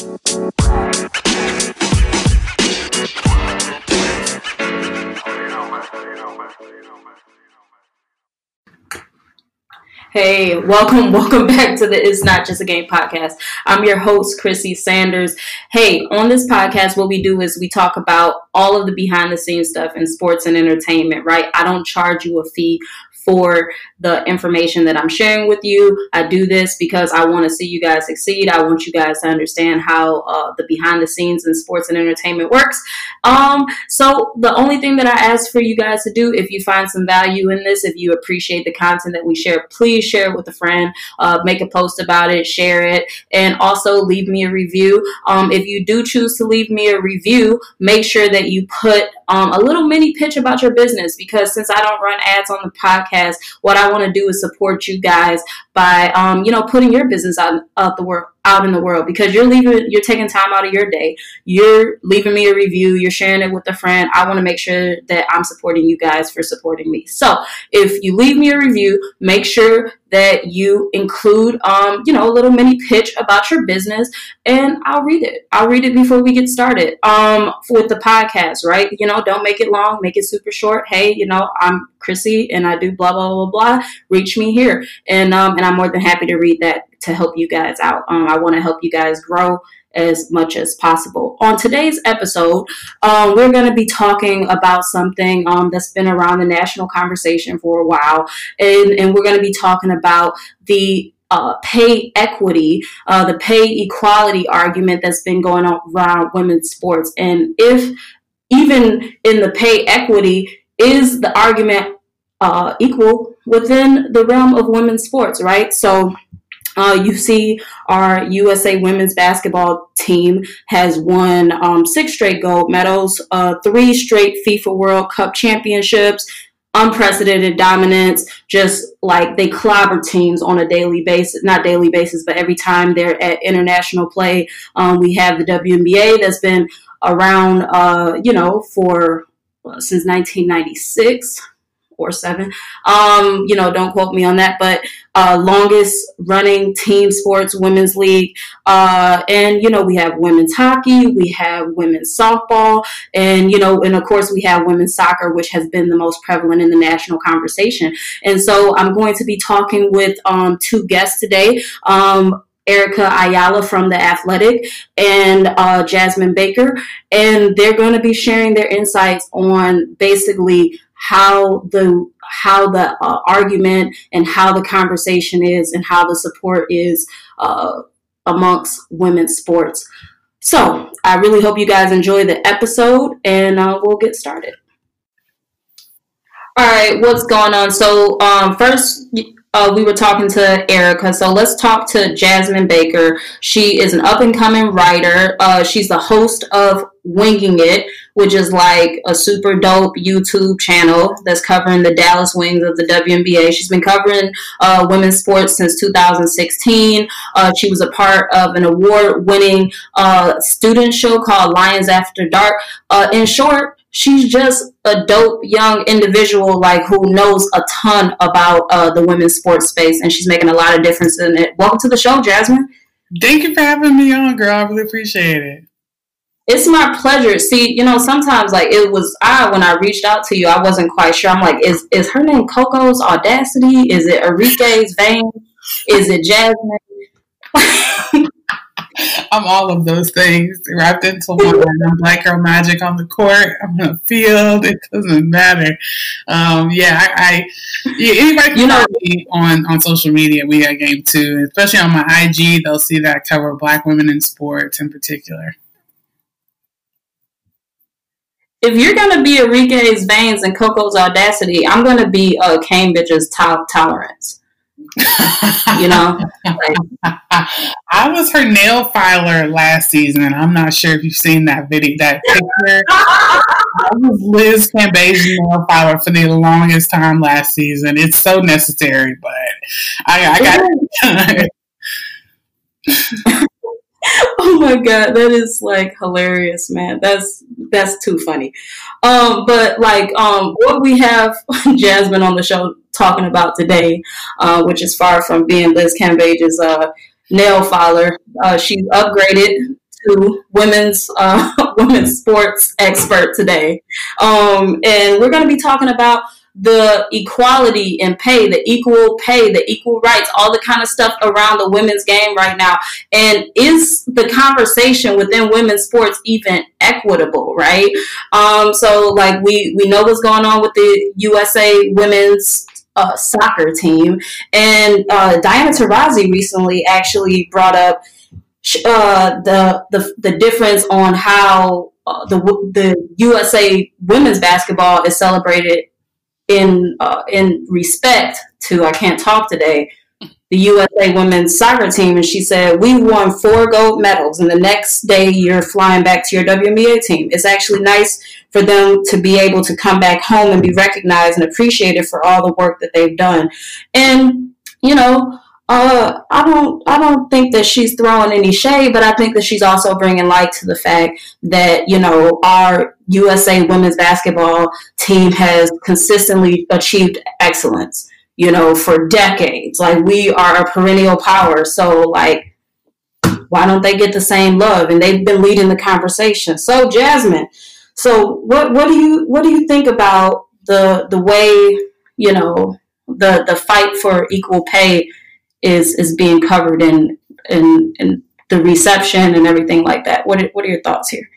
Hey, welcome, welcome back to the It's Not Just a Game podcast. I'm your host, Chrissy Sanders. Hey, on this podcast, what we do is we talk about all of the behind the scenes stuff in sports and entertainment, right? I don't charge you a fee for the information that I'm sharing with you. I do this because I want to see you guys succeed. I want you guys to understand how uh, the behind the scenes in sports and entertainment works. Um, so the only thing that I ask for you guys to do, if you find some value in this, if you appreciate the content that we share, please share it with a friend, uh, make a post about it, share it, and also leave me a review. Um, if you do choose to leave me a review, make sure that you put um, a little mini pitch about your business because since I don't run ads on the podcast, what I want to do is support you guys by, um, you know, putting your business out, out the world out in the world because you're leaving you're taking time out of your day. You're leaving me a review. You're sharing it with a friend. I want to make sure that i'm supporting you guys for supporting me. So if you leave me a review make sure that you include um, you know a little mini pitch about your business and i'll read it. I'll read it before we get started. Um, with the podcast right? You know don't make it long make it super short. Hey you know i'm chrissy and i do blah blah blah blah. Reach me here. And um, and i'm more than happy to read that to help you guys out. Um, I want to help you guys grow as much as possible. On today's episode, um, we're going to be talking about something um, that's been around the national conversation for a while, and, and we're going to be talking about the uh, pay equity, uh, the pay equality argument that's been going on around women's sports, and if even in the pay equity, is the argument uh, equal within the realm of women's sports, right? So uh, you see, our USA women's basketball team has won um, six straight gold medals, uh, three straight FIFA World Cup championships, unprecedented dominance. Just like they clobber teams on a daily basis, not daily basis, but every time they're at international play. Um, we have the WNBA that's been around, uh, you know, for since 1996 or seven. Um, you know, don't quote me on that, but uh, longest running team sports women's league. Uh, and, you know, we have women's hockey, we have women's softball, and, you know, and of course we have women's soccer, which has been the most prevalent in the national conversation. And so I'm going to be talking with um, two guests today. Um, Erica Ayala from The Athletic and uh, Jasmine Baker. And they're going to be sharing their insights on basically how the how the uh, argument and how the conversation is and how the support is uh, amongst women's sports. So I really hope you guys enjoy the episode, and uh, we'll get started. All right, what's going on? So um, first, uh, we were talking to Erica. So let's talk to Jasmine Baker. She is an up and coming writer. Uh, she's the host of Winging It, which is like a super dope YouTube channel that's covering the Dallas Wings of the WNBA. She's been covering uh, women's sports since 2016. Uh, she was a part of an award winning uh, student show called Lions After Dark. Uh, in short, she's just a dope young individual like who knows a ton about uh, the women's sports space and she's making a lot of difference in it. Welcome to the show jasmine. Thank you for having me on girl. I really appreciate it. It's my pleasure. See you know sometimes like it was i when i reached out to you i wasn't quite sure. I'm like is is her name coco's audacity? Is it enrique's vein is it jasmine I'm all of those things wrapped into one. I'm black girl magic on the court. I'm on the field. It doesn't matter. Um, yeah, I, I yeah, anybody you know me on on social media. We got game two, especially on my IG. They'll see that I cover black women in sports in particular. If you're gonna be Enrique's veins and Coco's audacity, I'm gonna be uh, Cambridge's to- tolerance you know, I was her nail filer last season. I'm not sure if you've seen that video, that picture. I was Liz Cambage's nail filer for the longest time last season. It's so necessary, but I, I got. oh my god, that is like hilarious, man. That's that's too funny. Um, but like um, what we have Jasmine on the show talking about today, uh, which is far from being Liz Cambage's uh, nail filer. Uh, she's upgraded to women's uh, women's sports expert today, um, and we're going to be talking about the equality in pay, the equal pay, the equal rights, all the kind of stuff around the women's game right now. And is the conversation within women's sports even equitable, right? Um, so like we we know what's going on with the USA women's uh, soccer team, and uh, Diana Taurasi recently actually brought up uh, the the the difference on how uh, the the USA women's basketball is celebrated in uh, in respect to I can't talk today the USA women's soccer team, and she said we won four gold medals, and the next day you're flying back to your WNBA team. It's actually nice for them to be able to come back home and be recognized and appreciated for all the work that they've done, and you know uh, I don't I don't think that she's throwing any shade, but I think that she's also bringing light to the fact that you know our USA women's basketball team has consistently achieved excellence, you know, for decades. Like we are a perennial power, so like why don't they get the same love? And they've been leading the conversation. So Jasmine, so what what do you what do you think about the the way you know the the fight for equal pay? is is being covered in in in the reception and everything like that. What what are your thoughts here?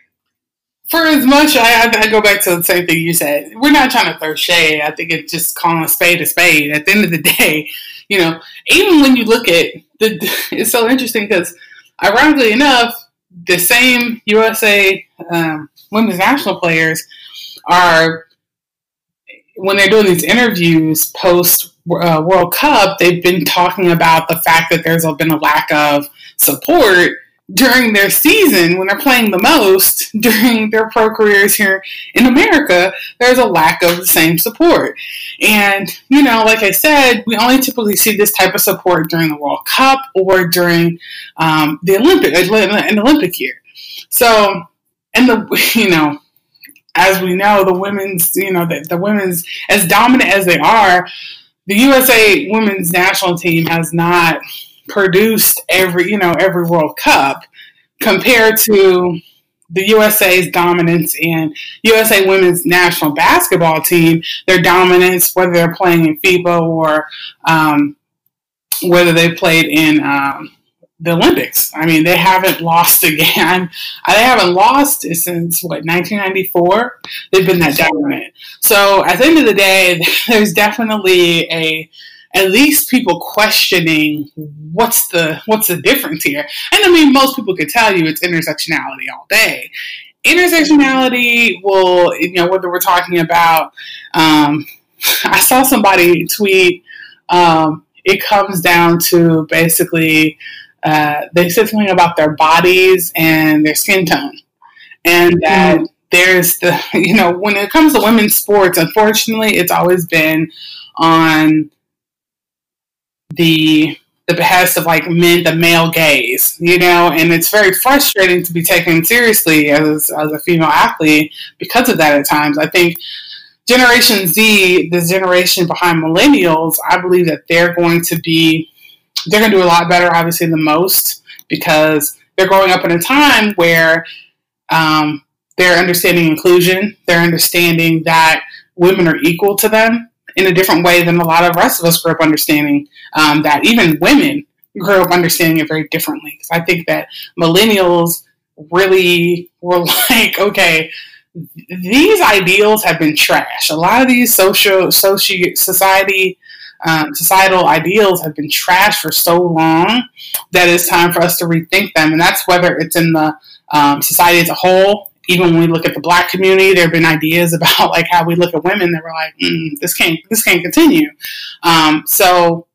For as much, I, I go back to the same thing you said. We're not trying to throw shade. I think it's just calling a spade a spade. At the end of the day, you know, even when you look at the, it's so interesting because, ironically enough, the same USA um, women's national players are when they're doing these interviews post uh, World Cup, they've been talking about the fact that there's been a lack of support during their season when they're playing the most during their pro careers here in America. There's a lack of the same support. And, you know, like I said, we only typically see this type of support during the World Cup or during um, the Olympic, an Olympic year. So, and the, you know, as we know, the women's, you know, the, the women's, as dominant as they are, the USA women's national team has not produced every you know every World Cup compared to the USA's dominance in USA women's national basketball team. Their dominance, whether they're playing in FIBA or um, whether they played in um, the Olympics. I mean, they haven't lost again. They haven't lost since what 1994. They've been that dominant. So at the end of the day, there's definitely a at least people questioning what's the what's the difference here. And I mean, most people could tell you it's intersectionality all day. Intersectionality will, you know, whether we're talking about. Um, I saw somebody tweet. Um, it comes down to basically uh, they said something about their bodies and their skin tone, and that mm. there's the you know when it comes to women's sports, unfortunately, it's always been on the the behest of like men, the male gaze, you know, and it's very frustrating to be taken seriously as, as a female athlete because of that at times. I think Generation Z, the generation behind millennials, I believe that they're going to be they're going to do a lot better, obviously, than most because they're growing up in a time where um, they're understanding inclusion, they're understanding that women are equal to them in a different way than a lot of rest of us grew up understanding um, that even women grew up understanding it very differently. Because I think that millennials really were like, okay, these ideals have been trash. A lot of these social, social society um, societal ideals have been trashed for so long that it's time for us to rethink them. And that's whether it's in the um, society as a whole. Even when we look at the black community, there have been ideas about like how we look at women that were like, mm, this can't, this can't continue. Um, so,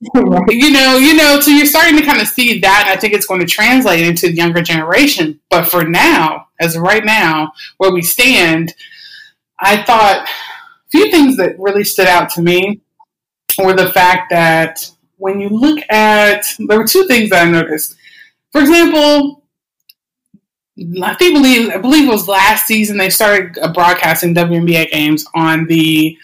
you know, you know, so you're starting to kind of see that. And I think it's going to translate into the younger generation. But for now, as right now, where we stand, I thought a few things that really stood out to me or the fact that when you look at, there were two things that I noticed. For example, I think believe I believe it was last season they started broadcasting WNBA games on the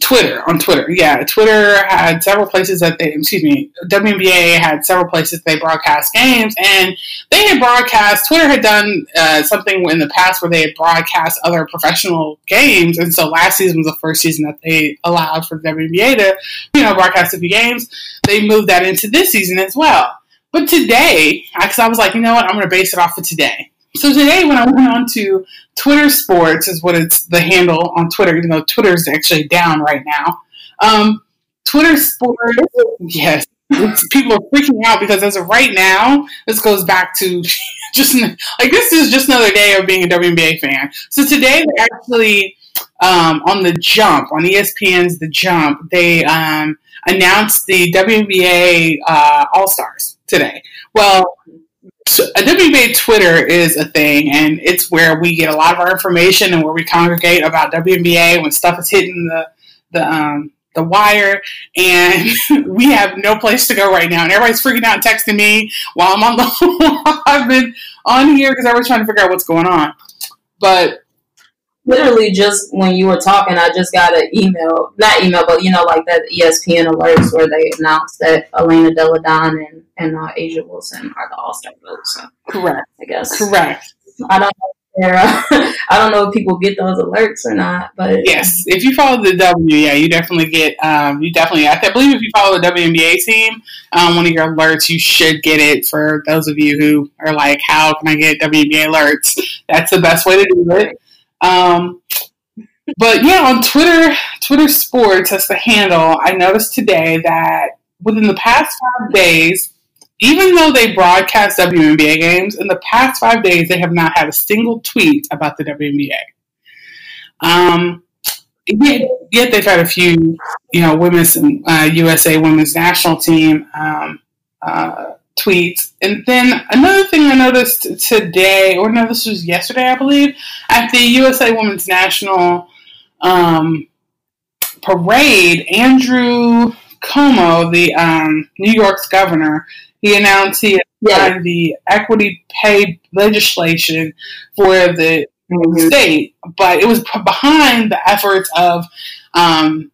Twitter on Twitter. Yeah, Twitter had several places that they excuse me, WNBA had several places they broadcast games, and they had broadcast. Twitter had done uh, something in the past where they had broadcast other professional games, and so last season was the first season that they allowed for WNBA to you know broadcast a few games. They moved that into this season as well. But today, because I was like, you know what, I'm going to base it off of today. So today, when I went on to Twitter Sports, is what it's the handle on Twitter, even though Twitter is actually down right now. Um, Twitter Sports, yes, people are freaking out because as of right now, this goes back to just like this is just another day of being a WNBA fan. So today, they actually um, on the Jump on ESPN's The Jump, they um, announced the WNBA uh, All Stars today. Well, a WNBA Twitter is a thing, and it's where we get a lot of our information and where we congregate about WNBA when stuff is hitting the the um, the wire, and we have no place to go right now. And everybody's freaking out and texting me while I'm on the. I've been on here because I was trying to figure out what's going on. But literally just when you were talking, I just got an email, not email, but you know, like that ESPN alerts where they announced that Elena Delle Donne and, and uh, A'ja Wilson are the All Star votes. So, Correct. I guess. Correct. I don't know. I don't know if people get those alerts or not, but yes, if you follow the W, yeah, you definitely get. Um, you definitely, I believe, if you follow the WNBA team, um, one of your alerts, you should get it. For those of you who are like, "How can I get WNBA alerts?" That's the best way to do it. Um, but yeah, on Twitter, Twitter Sports as the handle, I noticed today that within the past five days, even though they broadcast WNBA games, in the past five days they have not had a single tweet about the WNBA. Um, yet, yet they've had a few, you know, women's uh, USA women's national team um, uh, tweets. And then another thing I noticed today, or no, this was yesterday, I believe, at the USA Women's National um, Parade, Andrew Cuomo, the um, New York's governor, he announced he had yeah. the equity pay legislation for the mm-hmm. state, but it was behind the efforts of um,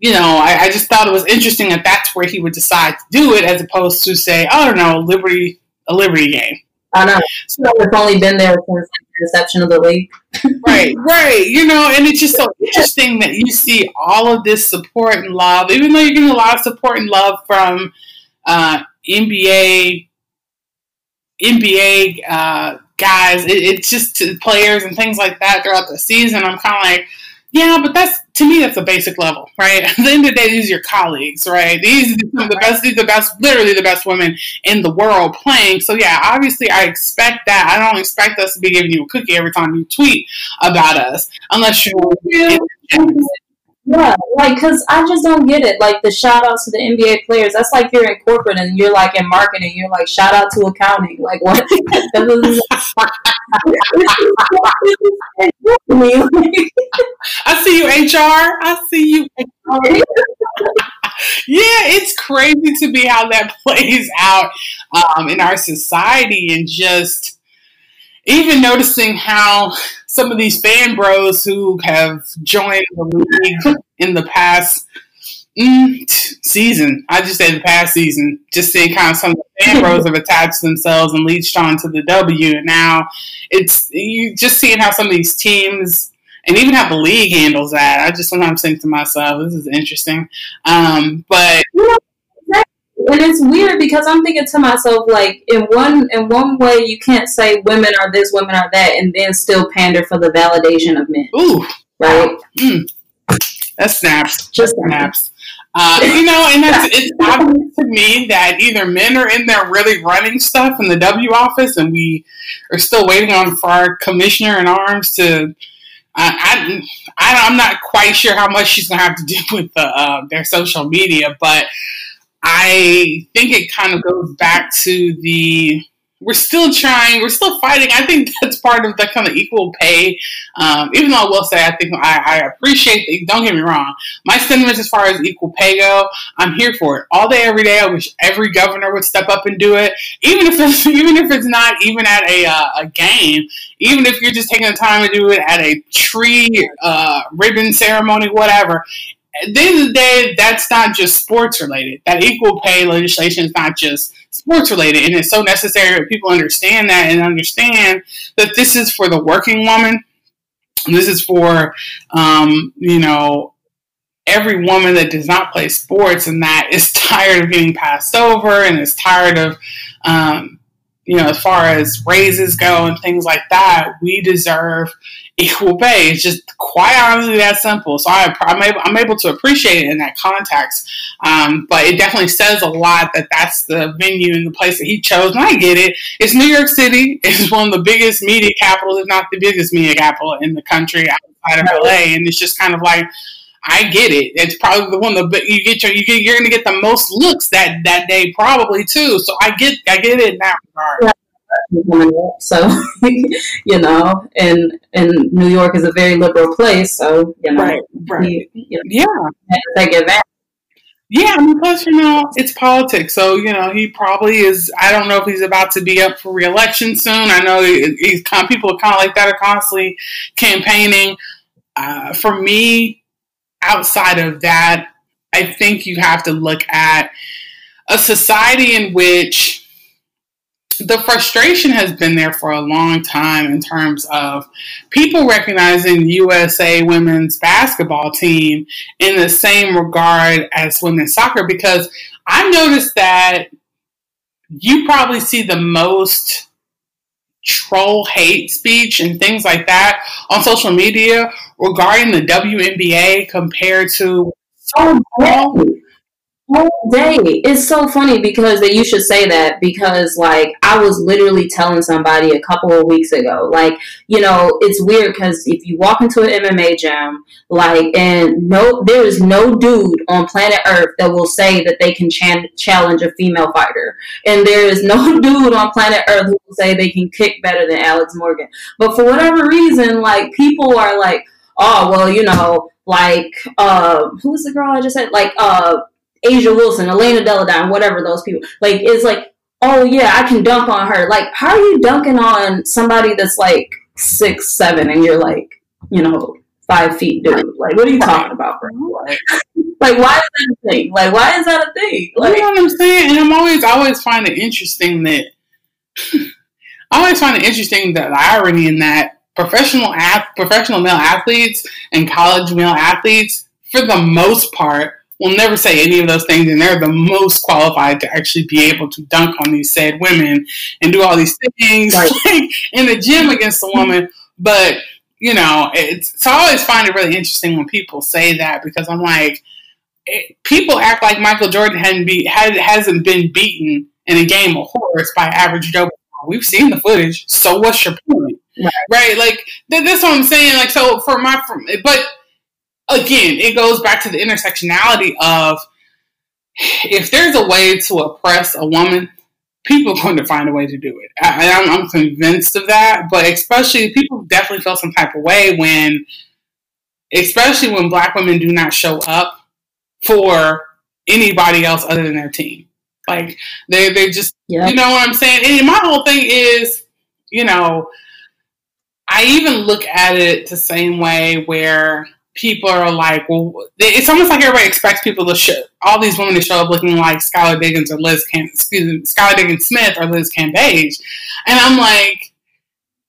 you know, I, I, just thought it was interesting that that's where he would decide to do it, as opposed to say, I don't know, Liberty, a Liberty game. I know. So it's only been there since the inception of the league. right, right. You know, and it's just so interesting that you see all of this support and love, even though you're getting a lot of support and love from uh, NBA, NBA uh, guys. It, it's just players and things like that throughout the season. I'm kind of like yeah, but that's to me that's a basic level, right? At the end of the day, these are your colleagues, right? These are the best, these are the best, literally the best women in the world playing. So yeah, obviously I expect that. I don't expect us to be giving you a cookie every time you tweet about us, unless you're. Yeah. Like, cause I just don't get it. Like the shout outs to the NBA players, that's like you're in corporate and you're like in marketing. You're like shout out to accounting. Like what? I see you, HR. I see you. yeah, it's crazy to me how that plays out um, in our society and just even noticing how some of these fan bros who have joined the league in the past mm, season, I just say the past season, just seeing kind of some of the fan bros have attached themselves and leached on to the W. And now it's you just seeing how some of these teams and even how the league handles that. I just sometimes think to myself, this is interesting. Um, but and it's weird because I'm thinking to myself, like in one in one way, you can't say women are this, women are that, and then still pander for the validation of men. Ooh, right? Mm. That snaps. Just snaps. Uh, you know, and that's, it's obvious to me that either men are in there really running stuff in the W office, and we are still waiting on for our commissioner in arms to. I, I, I'm not quite sure how much she's gonna have to do with the, uh, their social media, but I think it kind of goes back to the we're still trying, we're still fighting. I think that's part of the kind of equal pay. Um, even though I will say, I think I, I appreciate. The, don't get me wrong. My sentiments as far as equal pay go, I'm here for it all day, every day. I wish every governor would step up and do it, even if it's even if it's not even at a uh, a game. Even if you're just taking the time to do it at a tree uh, ribbon ceremony, whatever at the end of the day, that's not just sports related. That equal pay legislation is not just sports related, and it's so necessary that people understand that and understand that this is for the working woman. This is for, um, you know, every woman that does not play sports and that is tired of getting passed over and is tired of, um, you know, as far as raises go and things like that, we deserve equal pay. It's just quite honestly that simple. So I, am able, I'm able to appreciate it in that context. Um, but it definitely says a lot that that's the venue and the place that he chose. And I get it. It's New York City. It's one of the biggest media capitals, if not the biggest media capital in the country outside of LA. And it's just kind of like, I get it. It's probably the one that you get your you get you're going to get the most looks that that day probably too. So I get I get it in that regard. So you know, and and New York is a very liberal place. So you know, right, right, he, you know, yeah, take advantage. Yeah, I mean, plus you know it's politics, so you know he probably is. I don't know if he's about to be up for reelection soon. I know he's kind of, people kind of like that are constantly campaigning. Uh, for me, outside of that, I think you have to look at a society in which the frustration has been there for a long time in terms of people recognizing USA women's basketball team in the same regard as women's soccer because I've noticed that you probably see the most troll hate speech and things like that on social media regarding the WNBA compared to so whole day. It's so funny because that you should say that because like I was literally telling somebody a couple of weeks ago, like you know, it's weird because if you walk into an MMA gym, like and no, there is no dude on planet Earth that will say that they can ch- challenge a female fighter, and there is no dude on planet Earth who will say they can kick better than Alex Morgan. But for whatever reason, like people are like, oh well, you know. Like, uh, who's the girl I just said? Like, uh, A'ja Wilson, Elena Delle Donne, whatever those people. Like, it's like, oh yeah, I can dunk on her. Like, how are you dunking on somebody that's like six seven and you're like, you know, five feet dude? Like, what are you talking about, bro? Like, why is that a thing? Like, why is that a thing? Like, you know what I'm saying? And I'm always, I always find it interesting that. I always find it interesting the irony in that professional ath- professional male athletes and college male athletes, for the most part, will never say any of those things, and they're the most qualified to actually be able to dunk on these said women and do all these things right. in the gym against a woman. But you know, it's so I always find it really interesting when people say that because I'm like, it, people act like Michael Jordan hadn't be had, hasn't been beaten in a game of horse by average Joe. We've seen the footage, so what's your point? Right. right? Like that's what I'm saying. Like so for my, for, but again, it goes back to the intersectionality of if there's a way to oppress a woman, people are going to find a way to do it. I, am I'm convinced of that. But especially, people definitely feel some type of way when, especially when black women do not show up for anybody else other than their team. Like they they just you know what I'm saying. And my whole thing is, you know, I even look at it the same way where people are like, well, it's almost like everybody expects people to show all these women to show up looking like Skylar Diggins or Liz Cam, excuse me, Skylar Diggins Smith or Liz Cambage, and I'm like,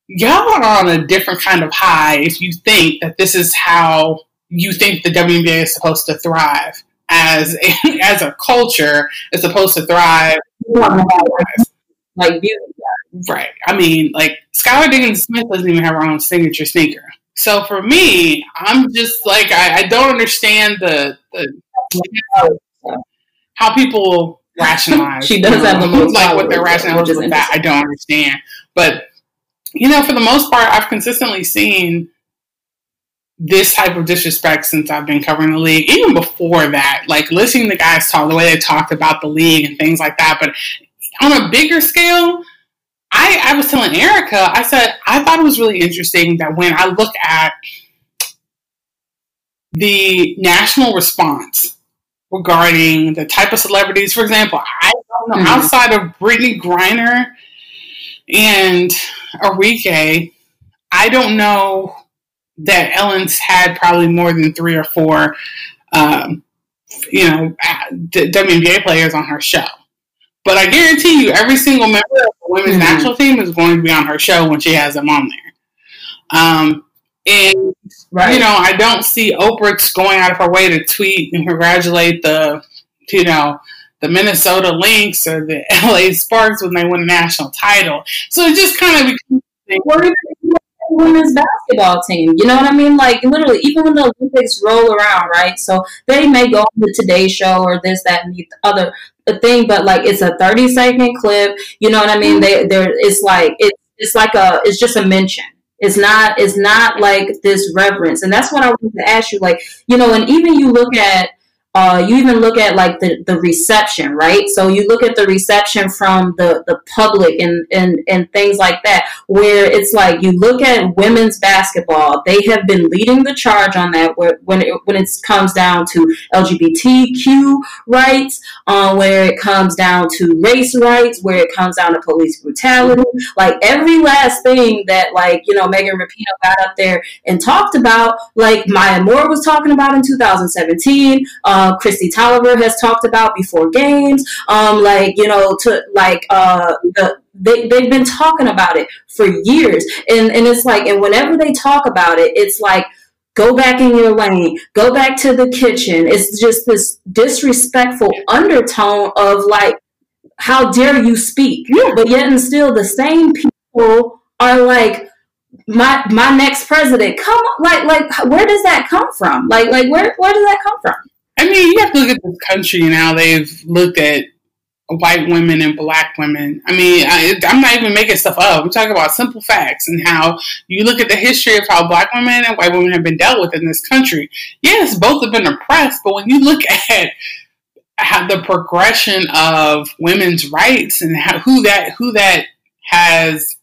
y'all are on a different kind of high if you think that this is how you think the WNBA is supposed to thrive as a, as a culture is supposed to thrive. Like you, Right. I mean, like Skylar Diggins Smith doesn't even have her own signature sneaker. So for me, I'm just like I, I don't understand the, the how people rationalize. she does have the most like what their rationale is that. I don't understand, but you know, for the most part, I've consistently seen this type of disrespect since I've been covering the league. Even before that, like listening to guys talk the way they talked about the league and things like that. But on a bigger scale, I, I was telling Erica, I said, I thought it was really interesting that when I look at the national response regarding the type of celebrities, for example, I don't know, mm-hmm. outside of Brittney Griner and Enrique, I don't know that Ellen's had probably more than three or four um, you know, WNBA players on her show. But I guarantee you, every single member of the women's mm-hmm. national team is going to be on her show when she has them on there. Um, and right. you know, I don't see Oprah going out of her way to tweet and congratulate the, you know, the Minnesota Lynx or the LA Sparks when they win a national title. So it just kind of becomes women's basketball team. You know what I mean? Like literally, even when the Olympics roll around, right? So they may go on the Today Show or this, that, and the other thing, but like it's a thirty second clip. You know what I mean? They there, it's like it's it's like a it's just a mention. It's not it's not like this reverence, and that's what I wanted to ask you. Like you know, and even you look at uh, you even look at like the, the reception, right? So you look at the reception from the, the public and, and, and things like that, where it's like you look at women's basketball, they have been leading the charge on that where, when it, when it comes down to LGBTQ rights, uh, where it comes down to race rights, where it comes down to police brutality, like every last thing that like, you know, Megan Rapinoe got up there and talked about, like Maya Moore was talking about in 2017, um, uh, Kristi Toliver has talked about before games. Um, like you know, to like uh, the they they've been talking about it for years, and and it's like, and whenever they talk about it, it's like go back in your lane, go back to the kitchen. It's just this disrespectful undertone of like, how dare you speak? But yet and still, the same people are like, my my next president. Come on, like like where does that come from? Like like where where does that come from? I mean, you have to look at this country and how they've looked at white women and black women. I mean, I, am not even making stuff up. I'm talking about simple facts and how you look at the history of how black women and white women have been dealt with in this country. Yes, both have been oppressed, but when you look at how the progression of women's rights and how, who that who that has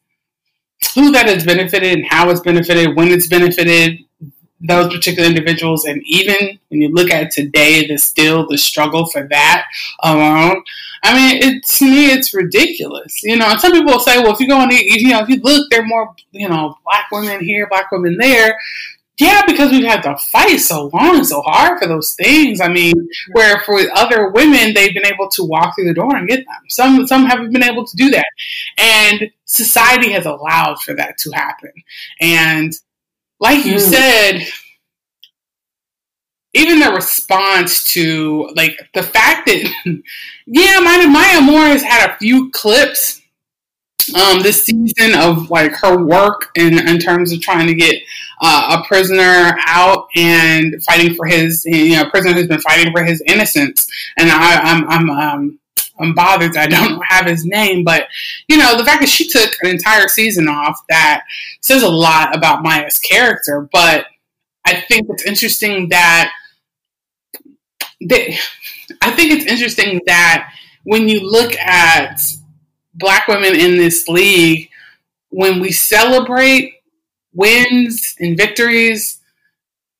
who that has benefited and how it's benefited, when it's benefited, those particular individuals. And even when you look at today, there's still the struggle for that alone. I mean, it, to me, it's ridiculous. You know, and some people say, well, if you go on, the, you know, if you look, there are more, you know, black women here, black women there. Yeah, because we've had to fight so long so hard for those things. I mean, where for other women, they've been able to walk through the door and get them. Some some haven't been able to do that, and society has allowed for that to happen. And like you mm. said, even the response to like the fact that yeah, Maya, Maya Moore has had a few clips um, this season of like her work in, in terms of trying to get uh, a prisoner out and fighting for his you know prisoner who's been fighting for his innocence and I, I'm I'm um, I'm bothered that I don't have his name, but you know, the fact that she took an entire season off that says a lot about Maya's character. But I think it's interesting that they, I think it's interesting that when you look at black women in this league, when we celebrate wins and victories,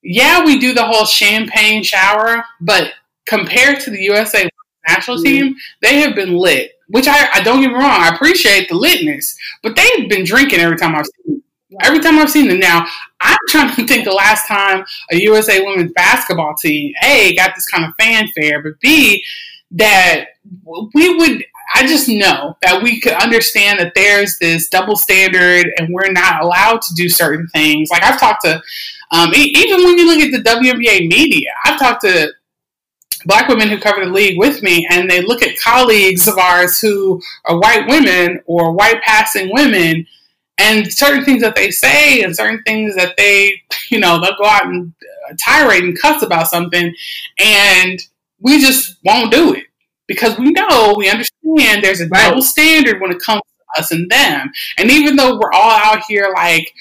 yeah, we do the whole champagne shower, but compared to the USA national team, they have been lit. Which I, I don't get me wrong, I appreciate the litness, but they've been drinking every time I've seen every time I've seen them. Now I'm trying to think the last time a USA women's basketball team A got this kind of fanfare, but B that we would I just know that we could understand that there's this double standard and we're not allowed to do certain things. Like I've talked to, um, even when you look at the WNBA media, I've talked to black women who cover the league with me and they look at colleagues of ours who are white women or white passing women and certain things that they say and certain things that they you know they'll go out and uh, tirade and cuss about something and we just won't do it because we know we understand there's a double standard when it comes to us and them. And even though we're all out here like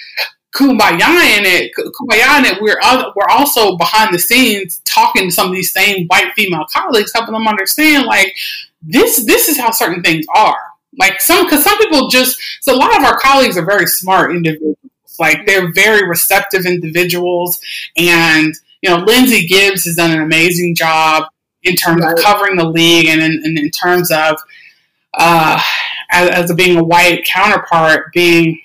kumbaya in it, kumbaya in it, we're we're also behind the scenes talking to some of these same white female colleagues, helping them understand like this this is how certain things are. Like some because some people just so a lot of our colleagues are very smart individuals. Like they're very receptive individuals, and you know Lindsay Gibbs has done an amazing job in terms right. of covering the league and in, in, in terms of uh, as, as being a white counterpart, being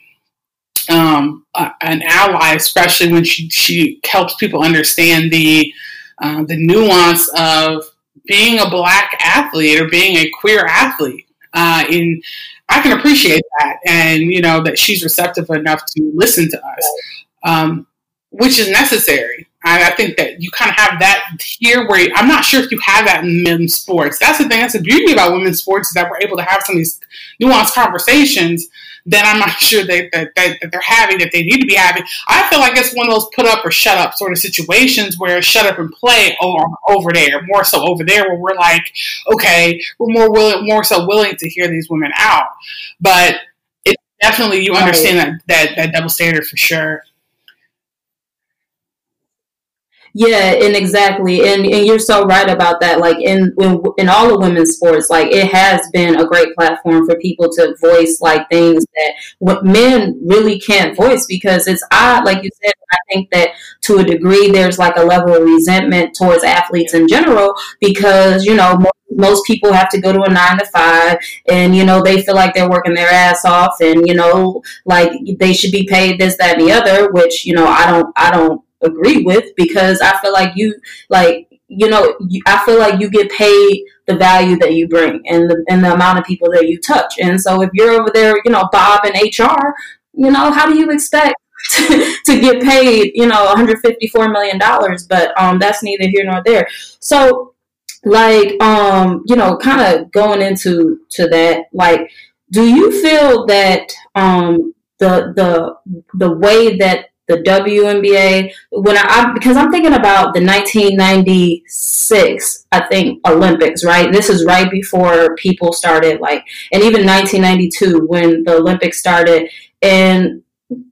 uh, an ally, especially when she, she helps people understand the uh, the nuance of being a black athlete or being a queer athlete. Uh, in I can appreciate that, and you know that she's receptive enough to listen to us, um, which is necessary. I, I, think that you kind of have that here, where you, I'm not sure if you have that in men's sports. That's the thing. That's the beauty about women's sports is that we're able to have some of these nuanced conversations that I'm not sure that, that, that, that, they're having that they need to be having. I feel like it's one of those put up or shut up sort of situations where shut up and play over, over there, more so over there where we're like, okay, we're more willing, more so willing to hear these women out. But it definitely, you understand that, that, that double standard for sure. Yeah, and exactly, and and you're so right about that. Like in in, in all the women's sports, like it has been a great platform for people to voice like things that what men really can't voice because it's odd. Like you said, I think that to a degree there's like a level of resentment towards athletes in general because you know most people have to go to a nine to five and you know they feel like they're working their ass off and you know like they should be paid this that and the other which you know i don't i don't agree with because I feel like you like you know I feel like you get paid the value that you bring and the and the amount of people that you touch. And so if you're over there, you know, Bob and HR, you know, how do you expect to, to get paid, you know, 154 million dollars? But um, that's neither here nor there. So like um, you know, kind of going into to that, like, do you feel that um the the the way that the WNBA. When I, because I'm thinking about the 1996, I think Olympics, right? This is right before people started like, and even 1992 when the Olympics started, and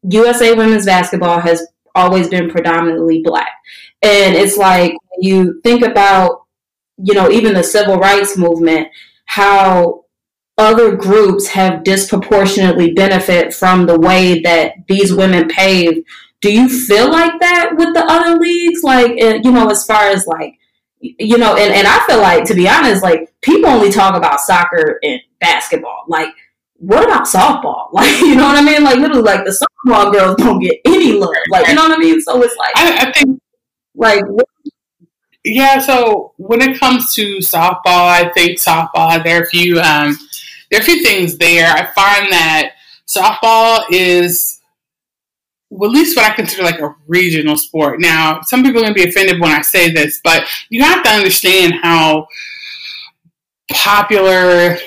USA women's basketball has always been predominantly black, and it's like you think about, you know, even the civil rights movement, how other groups have disproportionately benefit from the way that these women pave. Do you feel like that with the other leagues? Like, you know, as far as like, you know, and, and I feel like, to be honest, like people only talk about soccer and basketball. Like, what about softball? Like, you know what I mean? Like, literally, like the softball girls don't get any love. Like, you know what I mean? So it's like, I, I think, like, what, yeah. So when it comes to softball, I think softball there are a few um, there are a few things there. I find that softball is, well, at least what I consider like a regional sport. Now, some people are going to be offended when I say this, but you have to understand how popular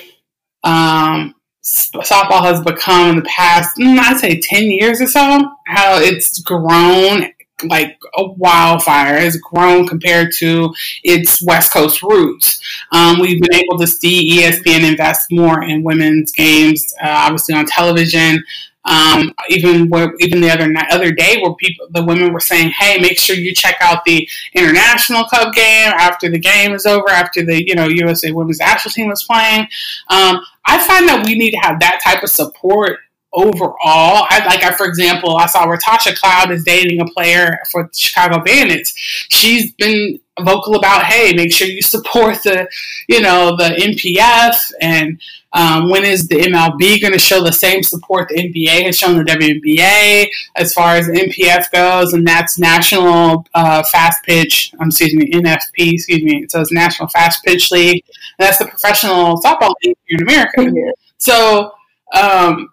um, softball has become in the past, mm, I'd say 10 years or so, how it's grown like a wildfire has grown compared to its West Coast roots. Um, we've been able to see ESPN invest more in women's games, uh, obviously on television. Um, even where, even the other other day, where people the women were saying, "Hey, make sure you check out the international cup game after the game is over, after the you know USA Women's National Team was playing." Um, I find that we need to have that type of support overall. I like, I, for example, I saw where Tasha Cloud is dating a player for Chicago Bandits. She's been vocal about, hey, make sure you support the, you know, the NPF and um, when is the MLB going to show the same support the NBA has shown the WNBA as far as the NPF goes, and that's National uh, Fast Pitch. Um, excuse me, NFP. Excuse me. So it's National Fast Pitch League. And that's the professional softball league here in America. So um,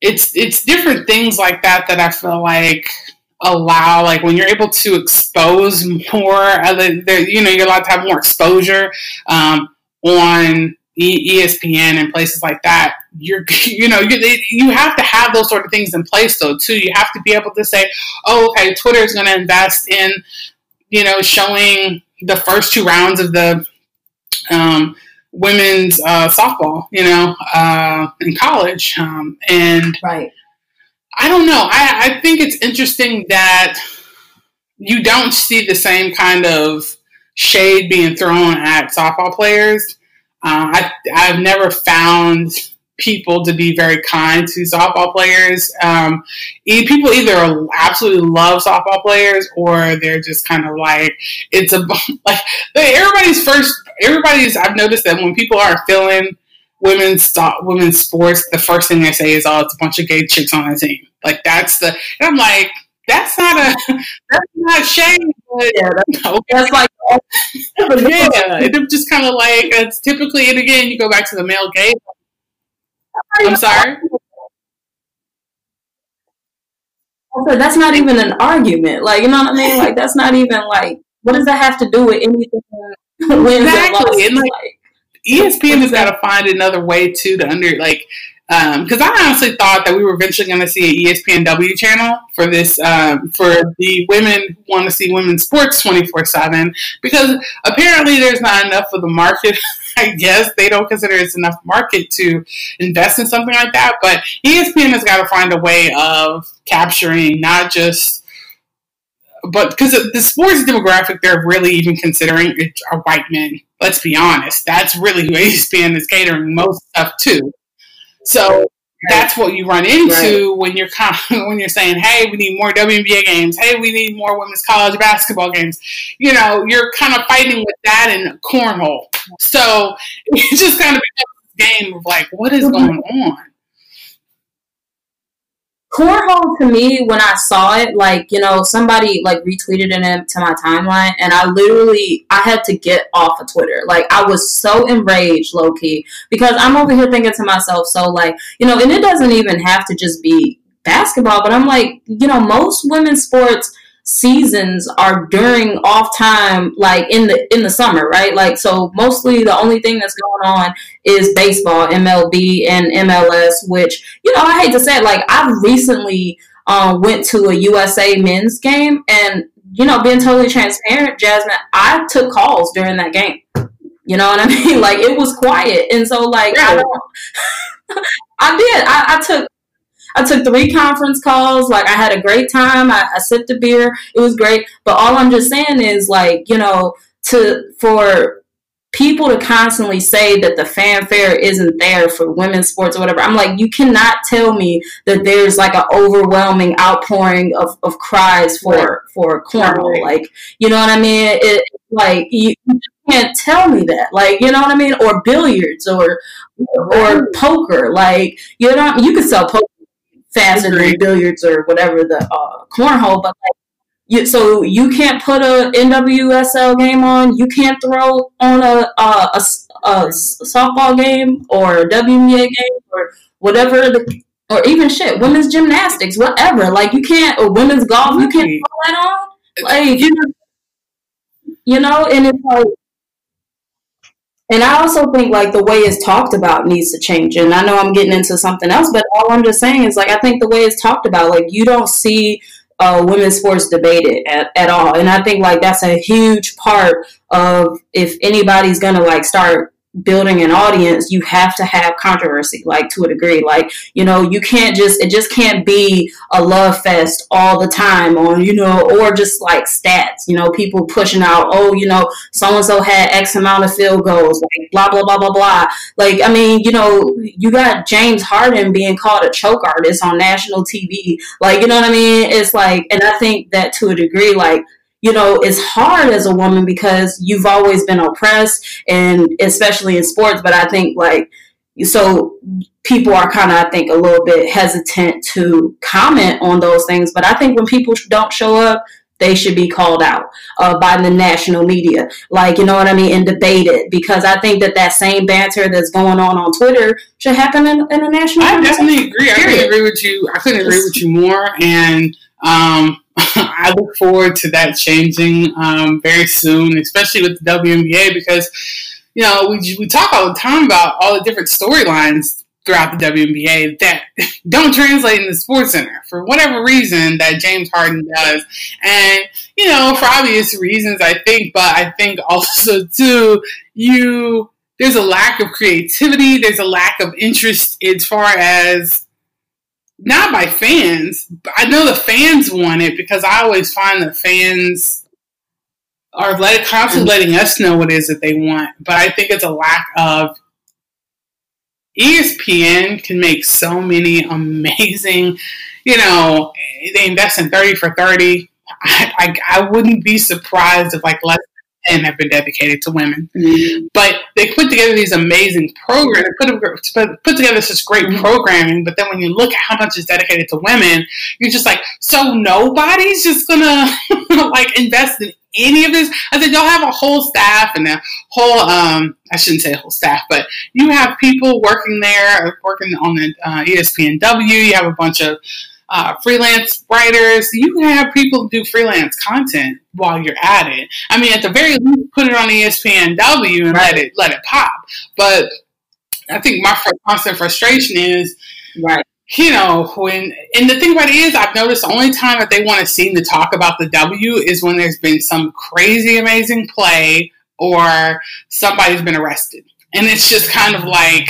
it's it's different things like that that I feel like allow like when you're able to expose more there, you know you're allowed to have more exposure um, on ESPN and places like that you're you know you, you have to have those sort of things in place though too. You have to be able to say oh okay Twitter is going to invest in you know showing the first two rounds of the um, women's uh, softball, you know, uh, in college. Um, and right. I don't know. I, I think it's interesting that you don't see the same kind of shade being thrown at softball players. Uh, I, I've never found people to be very kind to softball players. Um, people either absolutely love softball players or they're just kind of like it's a like everybody's first. Everybody's. I've noticed that when people are feeling women's women's sports, the first thing they say is, "Oh, it's a bunch of gay chicks on the team." Like that's the. And I'm like, that's not a that's not shame. But, yeah, that's, that's like oh, yeah, it's just kind of like it's typically. And again, you go back to the male gaze. I'm sorry. So that's not even an argument. Like you know what I mean? Like that's not even like what does that have to do with anything? exactly. And like, like ESPN has got to find another way too to under like because um, I honestly thought that we were eventually going to see an ESPNW channel for this um, for the women who want to see women's sports twenty four seven because apparently there's not enough of the market. I guess they don't consider it's enough market to invest in something like that. But ESPN has got to find a way of capturing not just but because the sports demographic they're really even considering are white men. Let's be honest. That's really who ESPN is catering most stuff to. So that's what you run into right. when you're when you're saying, "Hey, we need more WNBA games. Hey, we need more women's college basketball games." You know, you're kind of fighting with that in cornhole. So it just kind of becomes a game of like, what is mm-hmm. going on? Cornhole to me when i saw it like you know somebody like retweeted it to my timeline and i literally i had to get off of twitter. Like i was so enraged low-key because i'm over here thinking to myself so like you know and it doesn't even have to just be basketball but i'm like you know most women's sports seasons are during off time like in the in the summer right? Like so mostly the only thing that's going on is baseball mlb and mls which you know i hate to say it like i've recently um, went to a usa men's game and you know being totally transparent jasmine i took calls during that game. You know what i mean? Like it was quiet. And so like i don't i did. I, I took I took three conference calls. Like I had a great time. I, I sipped a beer. It was great. But all I'm just saying is like, you know, to for people to constantly say that the fanfare isn't there for women's sports or whatever. I'm like, you cannot tell me that there's like an overwhelming outpouring of, of cries for right. for cornhole. Right. Like, you know what I mean? It like you, you can't tell me that. Like, you know what I mean? Or billiards or or poker. Like, you know, you could sell poker faster than billiards or whatever the uh, cornhole. But like, you, so you can't put a NWSL game on. You can't throw on a, a, a, a softball game or a WNBA game or whatever the or even shit women's gymnastics, whatever. Like you can't or women's golf. You can't put that on. Like you know, you know, and it's like and I also think like the way it's talked about needs to change. And I know I'm getting into something else, but all I'm just saying is like I think the way it's talked about, like you don't see uh, women's sports debated at, at all. And I think like that's a huge part of if anybody's gonna like start building an audience, you have to have controversy, like to a degree. Like, you know, you can't just, it just can't be a love fest all the time on, you know, or just like stats, you know, people pushing out, oh, you know, so and so had X amount of field goals, like blah, blah, blah, blah, blah. Like, I mean, you know, you got James Harden being called a choke artist on national TV. Like, you know what I mean? It's like, and I think that to a degree, like, you know, it's hard as a woman because you've always been oppressed and especially in sports. But I think like, so people are kind of, I think, a little bit hesitant to comment on those things. But I think when people don't show up, they should be called out uh, by the national media, like you know what I mean, and debated because I think that that same banter that's going on on Twitter should happen in, in a national. I definitely agree. I couldn't agree with you. I couldn't agree with you more, and um, I look forward to that changing um, very soon, especially with the WNBA, because you know we we talk all the time about all the different storylines throughout the WNBA that don't translate in the Sports Center for whatever reason that James Harden does, and you know for obvious reasons I think, but I think also too you there's a lack of creativity, there's a lack of interest as far as not by fans. I know the fans want it because I always find the fans are let, constantly letting us know what it is that they want. But I think it's a lack of ESPN can make so many amazing, you know, they invest in 30 for 30. I, I, I wouldn't be surprised if like less and have been dedicated to women. Mm-hmm. But they put together these amazing programs, put, put, put together such great mm-hmm. programming. But then when you look at how much is dedicated to women, you're just like, so nobody's just gonna like invest in any of this. I said, y'all have a whole staff and a whole, um, I shouldn't say a whole staff, but you have people working there, working on the uh, ESPNW. You have a bunch of uh, freelance writers. You can have people do freelance content while you're at it. I mean, at the very least, put it on ESPNW and right. let it let it pop. But I think my constant frustration is right you know, when and the thing about it is, I've noticed the only time that they want to seem to talk about the W is when there's been some crazy amazing play or somebody's been arrested, and it's just kind of like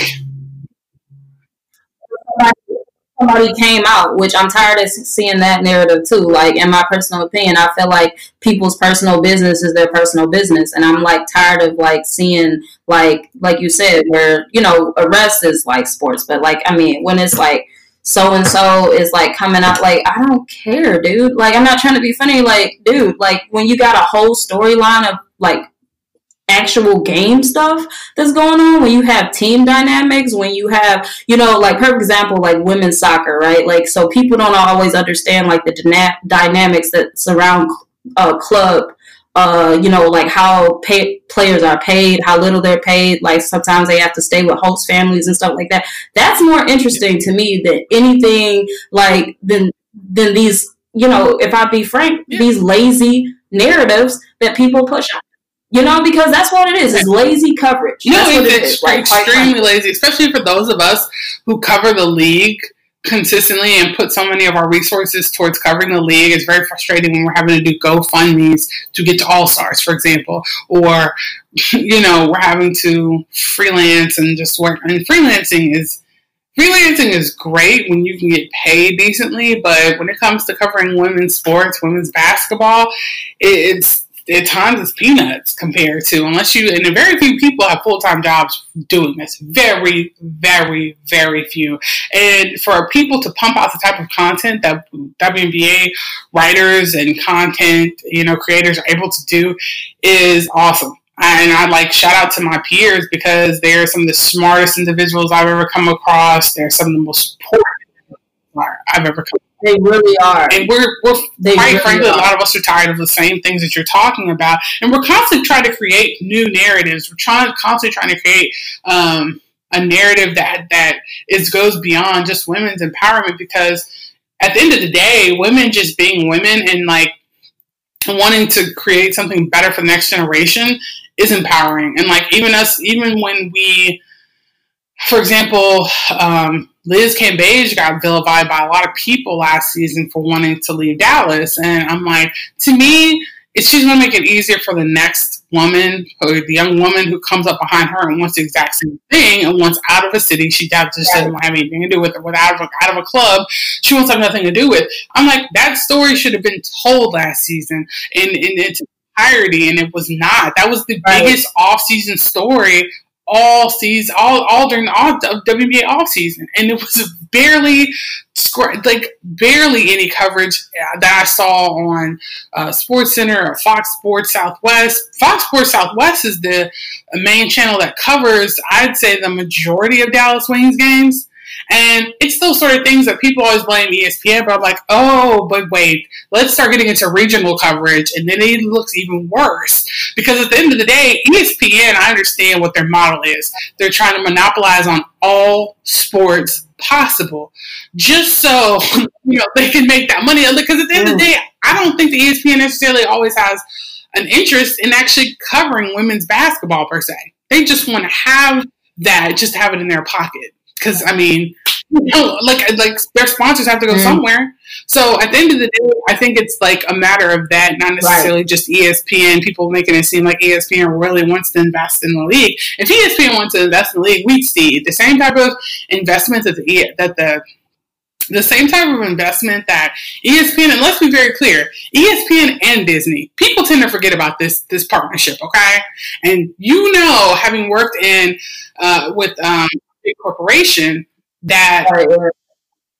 somebody came out, which I'm tired of seeing that narrative too. Like in my personal opinion, I feel like people's personal business is their personal business, and I'm like tired of like seeing like like you said where you know arrest is like sports, but like I mean when it's like so and so is like coming out like I don't care, dude. Like I'm not trying to be funny, like dude, like when you got a whole storyline of like actual game stuff that's going on when you have team dynamics when you have you know like perfect example like women's soccer right like so people don't always understand like the dyna- dynamics that surround a uh, club uh, you know, like how pay- players are paid, how little they're paid. Like sometimes they have to stay with host families and stuff like that. That's more interesting to me than anything like than than these. You know, if I be frank, yeah. these lazy narratives that people push out. You know, because that's what it is. It's lazy coverage. No, that's it's, it is, right? extremely lazy, especially for those of us who cover the league consistently and put so many of our resources towards covering the league. It's very frustrating when we're having to do GoFundMe's to get to All Stars, for example, or you know we're having to freelance and just work. And freelancing is freelancing is great when you can get paid decently, but when it comes to covering women's sports, women's basketball, it's at times it's peanuts compared to unless you and very few people have full time jobs doing this. Very, very, very few. And for people to pump out the type of content that WNBA writers and content, you know, creators are able to do is awesome. And I like shout out to my peers because they're some of the smartest individuals I've ever come across. They're some of the most important I've ever come they really are. And we're, we're they quite really frankly, are. a lot of us are tired of the same things that you're talking about. And we're constantly trying to create new narratives. We're trying constantly trying to create um, a narrative that, that is goes beyond just women's empowerment because at the end of the day, women just being women and like wanting to create something better for the next generation is empowering. And like even us, even when we, for example, um, Liz Cambage got vilified by a lot of people last season for wanting to leave Dallas. And I'm like, to me, it's just going to make it easier for the next woman or the young woman who comes up behind her and wants the exact same thing and wants out of a city she just doesn't have anything to do with it, without out of, a, out of a club she wants to have nothing to do with. I'm like, that story should have been told last season in, in its entirety, and it was not. That was the right. biggest off-season story all season, all all during the all, WNBA off season, and it was barely like barely any coverage that I saw on uh, Sports Center or Fox Sports Southwest. Fox Sports Southwest is the main channel that covers, I'd say, the majority of Dallas Wings games. And it's those sort of things that people always blame ESPN, but I'm like, oh, but wait, let's start getting into regional coverage, and then it looks even worse. Because at the end of the day, ESPN, I understand what their model is. They're trying to monopolize on all sports possible, just so you know they can make that money. Because at the end of the mm. day, I don't think the ESPN necessarily always has an interest in actually covering women's basketball per se. They just want to have that, just have it in their pocket because I mean, you know, like like their sponsors have to go mm. somewhere. So at the end of the day, I think it's like a matter of that, not necessarily right. just ESPN. People making it seem like ESPN really wants to invest in the league. If ESPN wants to invest in the league, we'd see the same type of investment that the that the the same type of investment that ESPN, and let's be very clear, ESPN and Disney, people tend to forget about this this partnership, okay? And you know, having worked in uh, with um, big corporation that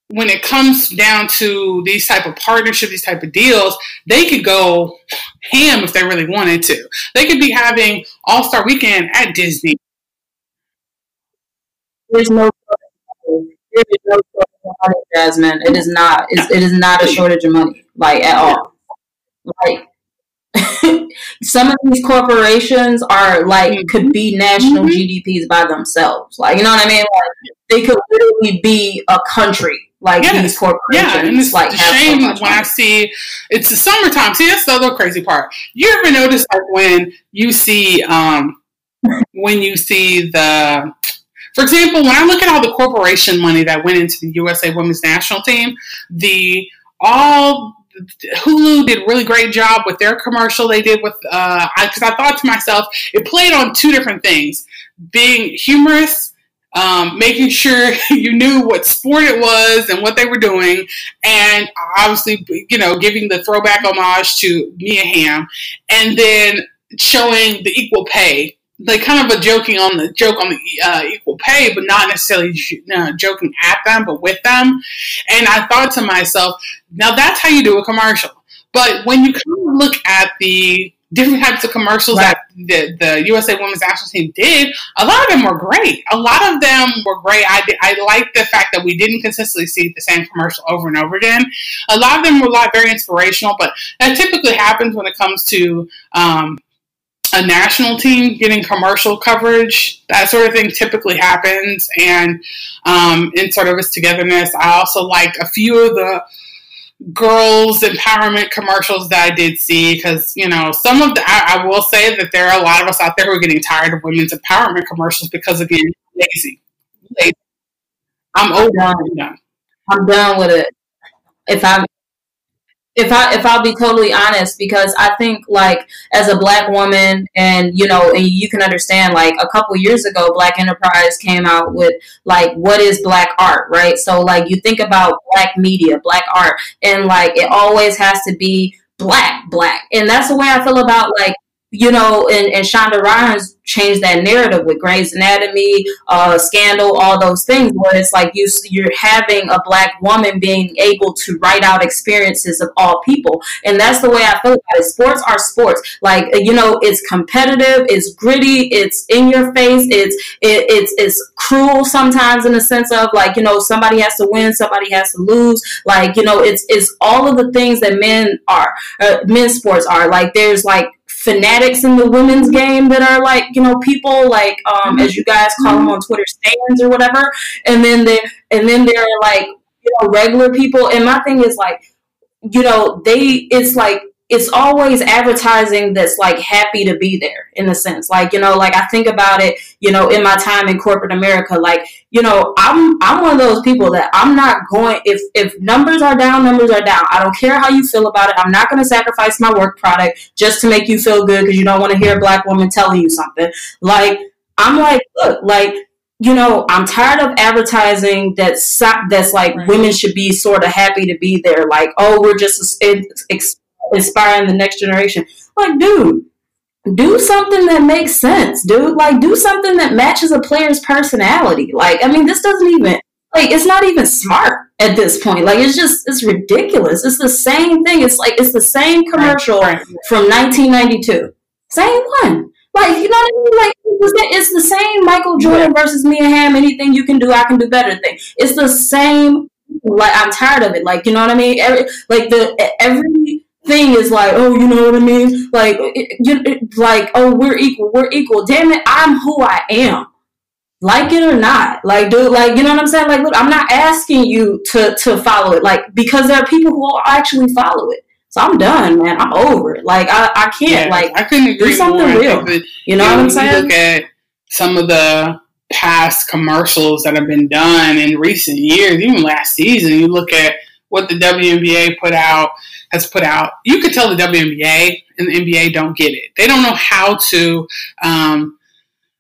when it comes down to these type of partnerships, these type of deals, they could go ham if they really wanted to. They could be having All Star Weekend at Disney. There's no there is no shortage of money, Jasmine. It is not. It is not a shortage of money, like at all. Like some of these corporations are like mm-hmm. could be national mm-hmm. GDPs by themselves. Like you know what I mean? Like they could literally be a country. Like yes. these corporations. Yeah, and it's like a shame so when I see it's the summertime. See, that's the other crazy part. You ever notice like when you see um when you see the for example, when I look at all the corporation money that went into the USA Women's National Team, the all Hulu did a really great job with their commercial they did with because uh, I, I thought to myself it played on two different things. Being humorous um, making sure you knew what sport it was and what they were doing, and obviously, you know, giving the throwback homage to Mia Hamm, and then showing the equal pay like kind of a joking on the joke on the uh, equal pay, but not necessarily uh, joking at them, but with them. And I thought to myself, now that's how you do a commercial. But when you kind of look at the different types of commercials right. that the, the USA Women's National Team did, a lot of them were great. A lot of them were great. I, I like the fact that we didn't consistently see the same commercial over and over again. A lot of them were a lot very inspirational, but that typically happens when it comes to um, a national team getting commercial coverage, that sort of thing typically happens. And um, in sort of its togetherness, I also liked a few of the girls empowerment commercials that I did see because you know some of the I, I, will say that there are a lot of us out there who are getting tired of women's empowerment commercials because again lazy. lazy. I'm over. I'm done. I'm done with it. If I'm if I if I'll be totally honest, because I think like as a black woman, and you know, and you can understand like a couple years ago, Black Enterprise came out with like what is black art, right? So like you think about black media, black art, and like it always has to be black, black, and that's the way I feel about like you know, and, and Shonda Rhimes changed that narrative with Grey's Anatomy, uh, Scandal, all those things, where it's like you you're having a black woman being able to write out experiences of all people, and that's the way I feel about it. Sports are sports, like you know, it's competitive, it's gritty, it's in your face, it's it, it's it's cruel sometimes in the sense of like you know somebody has to win, somebody has to lose, like you know, it's it's all of the things that men are, uh, men's sports are. Like there's like fanatics in the women's game that are like you know people like um, as you guys call them on Twitter stands or whatever, and then they and then there are like you know regular people. And my thing is like you know they it's like it's always advertising that's like happy to be there in a sense like you know like i think about it you know in my time in corporate america like you know i'm i'm one of those people that i'm not going if if numbers are down numbers are down i don't care how you feel about it i'm not going to sacrifice my work product just to make you feel good because you don't want to hear a black woman telling you something like i'm like look like you know, I'm tired of advertising that's that's like right. women should be sort of happy to be there. Like, oh, we're just inspiring the next generation. Like, dude, do something that makes sense, dude. Like, do something that matches a player's personality. Like, I mean, this doesn't even like it's not even smart at this point. Like, it's just it's ridiculous. It's the same thing. It's like it's the same commercial from 1992. Same one. Like, you know what I mean? Like, it's the same Michael Jordan versus Mia Hamm. Anything you can do, I can do better thing. It's the same. Like, I'm tired of it. Like, you know what I mean? Every like the every thing is like, oh, you know what I mean? Like, you, like, oh, we're equal, we're equal. Damn it, I'm who I am. Like it or not, like, dude, like, you know what I'm saying? Like, look, I'm not asking you to to follow it, like, because there are people who will actually follow it. So I'm done, man. I'm over it. Like, I, I can't. Yeah, like, I couldn't agree do something more. real. Know, you know what I'm saying? Look at some of the past commercials that have been done in recent years, even last season. You look at what the WNBA put out has put out, you could tell the WNBA and the NBA don't get it. They don't know how to, um,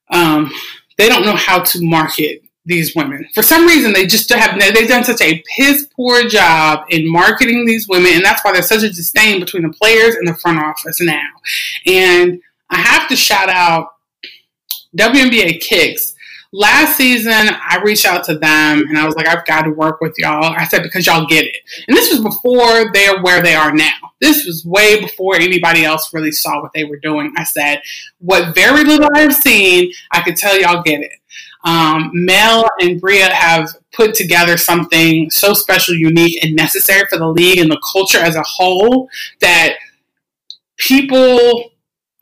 um, they don't know how to market these women. For some reason, they just have they've done such a piss poor job in marketing these women, and that's why there's such a disdain between the players and the front office now. And I have to shout out WNBA Kicks last season I reached out to them and I was like, I've got to work with y'all. I said because y'all get it, and this was before they're where they are now. This was way before anybody else really saw what they were doing. I said, what very little I've seen, I could tell y'all get it. Um, Mel and Bria have put together something so special, unique, and necessary for the league and the culture as a whole that people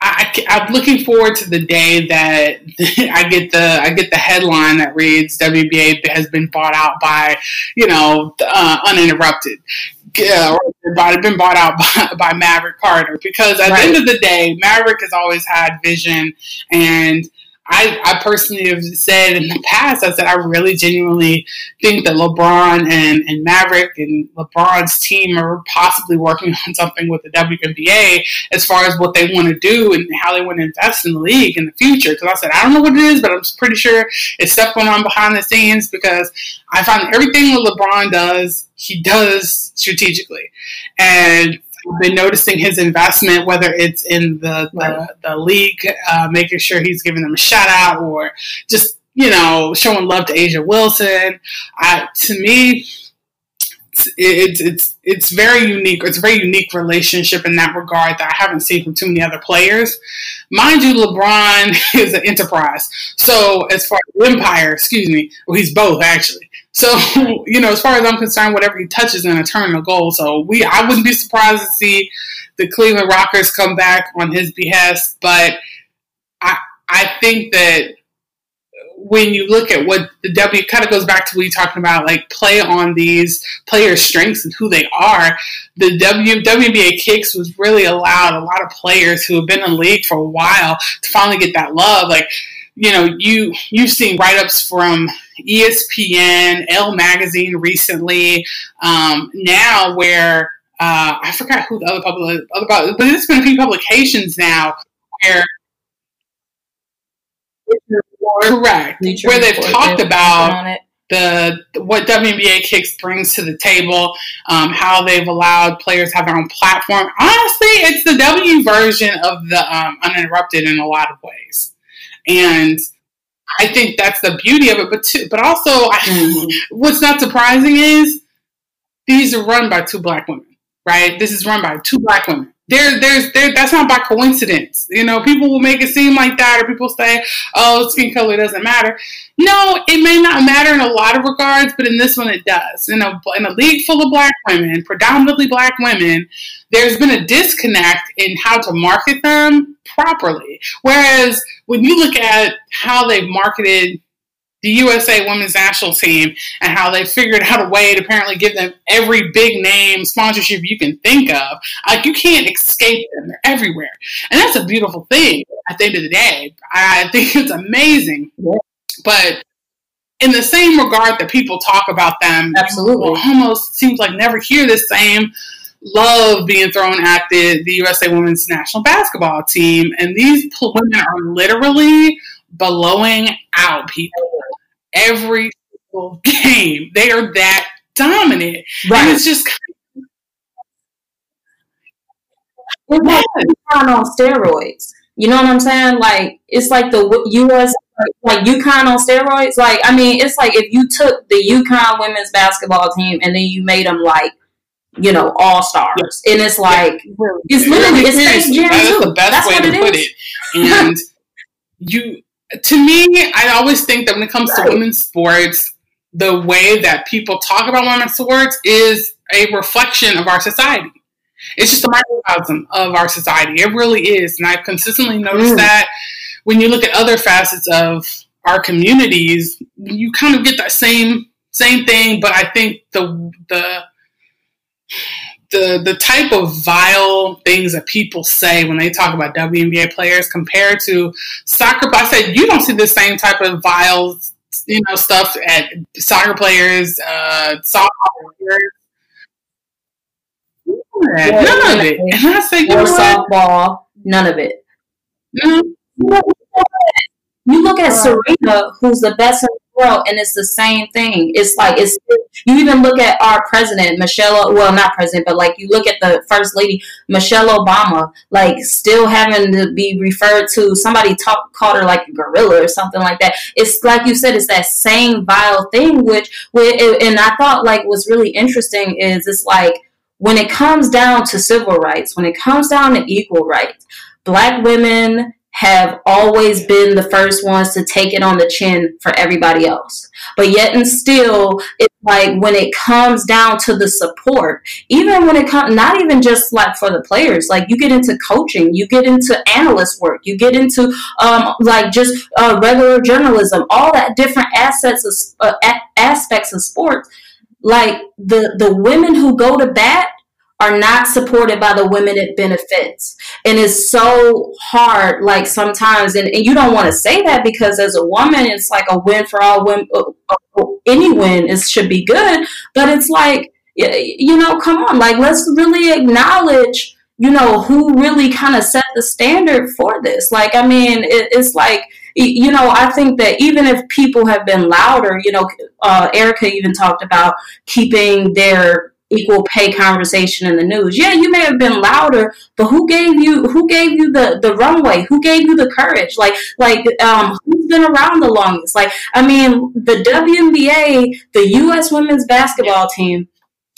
I, am looking forward to the day that I get the I get the headline that reads WBA has been bought out by you know uh, uninterrupted. Yeah, or been bought out by, by Maverick Carter because at right. the end of the day, Maverick has always had vision and I, I personally have said in the past, I said I really genuinely think that LeBron and, and Maverick and LeBron's team are possibly working on something with the WNBA as far as what they want to do and how they want to invest in the league in the future. Because I said, I don't know what it is, but I'm pretty sure it's stuff going on behind the scenes because I find everything that LeBron does, he does strategically. And been noticing his investment, whether it's in the the, the league, uh, making sure he's giving them a shout out, or just you know showing love to A'ja Wilson. I, to me, it's it's it's very unique. It's a very unique relationship in that regard that I haven't seen from too many other players. Mind you, LeBron is an enterprise. So as far as empire, excuse me, well, he's both actually. So, you know, as far as I'm concerned, whatever he touches to turn to gold. So we, I wouldn't be surprised to see the Cleveland Rockers come back on his behest. But I, I think that when you look at what the W kind of goes back to what you're talking about, like play on these players' strengths and who they are. The w, WNBA Kicks was really allowed a lot of players who have been in the league for a while to finally get that love. Like you know, you you've seen write ups from ESPN, Elle Magazine recently. Um, now, where uh, I forgot who the other public other, but there's been a few publications now where correct where they've talked about the what WNBA Kicks brings to the table, um, how they've allowed players have their own platform. Honestly, it's the W version of the um, uninterrupted in a lot of ways. And I think that's the beauty of it. But too, but also, mm-hmm. what's not surprising is these are run by two black women, right? This is run by two black women there, there's, there, that's not by coincidence. You know, people will make it seem like that, or people say, "Oh, skin color doesn't matter." No, it may not matter in a lot of regards, but in this one, it does. In a in a league full of black women, predominantly black women, there's been a disconnect in how to market them properly. Whereas when you look at how they've marketed the USA women's national team and how they figured out a way to apparently give them every big name sponsorship you can think of. Like you can't escape them; they're everywhere, and that's a beautiful thing. At the end of the day, I think it's amazing. But in the same regard that people talk about them, absolutely, almost seems like never hear the same love being thrown at the, the USA women's national basketball team. And these women are literally blowing out people every single game. They are that dominant. Right. And it's just it's like on steroids. You know what I'm saying? Like it's like the U.S. like UConn on steroids. Like I mean, it's like if you took the UConn women's basketball team and then you made them like you know all stars, and it's like yeah. it's literally it's That's the best That's way to put it. And you to me, I always think that when it comes right. to women's sports, the way that people talk about women's sports is a reflection of our society. It's just a microcosm of our society. It really is. And I've consistently noticed mm. that when you look at other facets of our communities, you kind of get that same same thing, but I think the the the the type of vile things that people say when they talk about WNBA players compared to soccer. I said you don't see the same type of vile, you know, stuff at soccer players, uh, softball players. Yeah, none of it. And I say, you softball, none of it. Mm-hmm. You look at Serena, who's the best in world, and it's the same thing. It's like it's you even look at our president Michelle, well, not president, but like you look at the first lady Michelle Obama, like still having to be referred to. Somebody talk, called her like a gorilla or something like that. It's like you said, it's that same vile thing. Which, and I thought like was really interesting is it's like when it comes down to civil rights, when it comes down to equal rights, black women have always been the first ones to take it on the chin for everybody else. But yet and still, it's like when it comes down to the support, even when it comes, not even just like for the players, like you get into coaching, you get into analyst work, you get into um, like just uh, regular journalism, all that different assets of, uh, aspects of sports. Like the the women who go to bat are not supported by the women it benefits. And it's so hard, like sometimes, and, and you don't want to say that because as a woman, it's like a win for all women. Uh, uh, any win is should be good, but it's like, you know, come on, like let's really acknowledge, you know, who really kind of set the standard for this. Like, I mean, it, it's like, you know, I think that even if people have been louder, you know, uh, Erica even talked about keeping their equal pay conversation in the news. Yeah, you may have been louder, but who gave you who gave you the the runway? Who gave you the courage? Like like um who's been around the longest? Like I mean, the WNBA, the US women's basketball team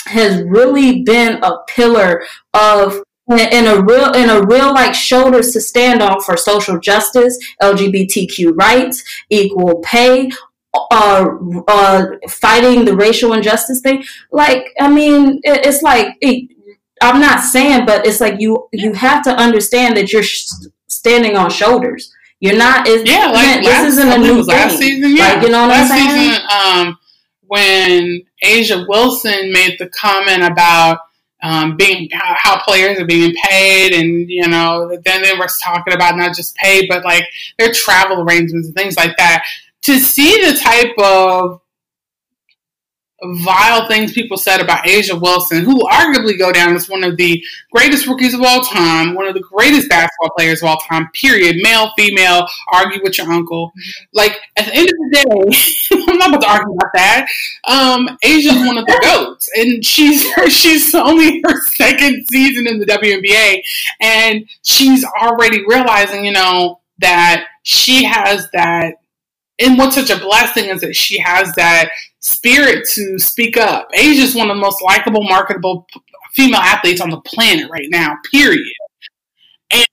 has really been a pillar of in a real in a real like shoulders to stand on for social justice, LGBTQ rights, equal pay, uh, uh, fighting the racial injustice thing. Like, I mean, it, it's like it, I'm not saying, but it's like you you have to understand that you're sh- standing on shoulders. You're not. It's, yeah, like this last, isn't a new last thing. season. Yeah, like, you know what last I'm saying? season, um, when A'ja Wilson made the comment about um, being how, how, players are being paid, and you know, then they were talking about not just pay, but like their travel arrangements and things like that to see the type of vile things people said about A'ja Wilson, who arguably go down as one of the greatest rookies of all time, one of the greatest basketball players of all time, period. Male, female, argue with your uncle. Like, at the end of the day, I'm not about to argue about that. Um, A'ja's one of the GOATs, and she's she's only her second season in the WNBA, and she's already realizing, you know, that she has that and what such a blessing is that she has that spirit to speak up. A'ja's one of the most likable, marketable female athletes on the planet right now, period. And,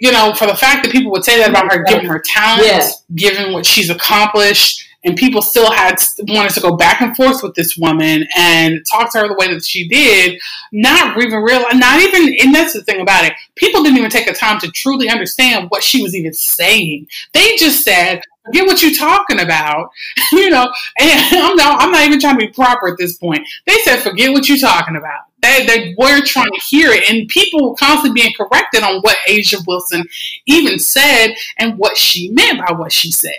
you know, for the fact that people would say that about her, given her talent, yeah. given what she's accomplished, and people still had wanted to go back and forth with this woman and talk to her the way that she did, not even real, not even, and that's the thing about it. People didn't even take the time to truly understand what she was even saying. They just said, "Get what you're talking about," you know. And I'm not, I'm not even trying to be proper at this point. They said, "Forget what you're talking about." They, they were trying to hear it, and people were constantly being corrected on what A'ja Wilson even said and what she meant by what she said.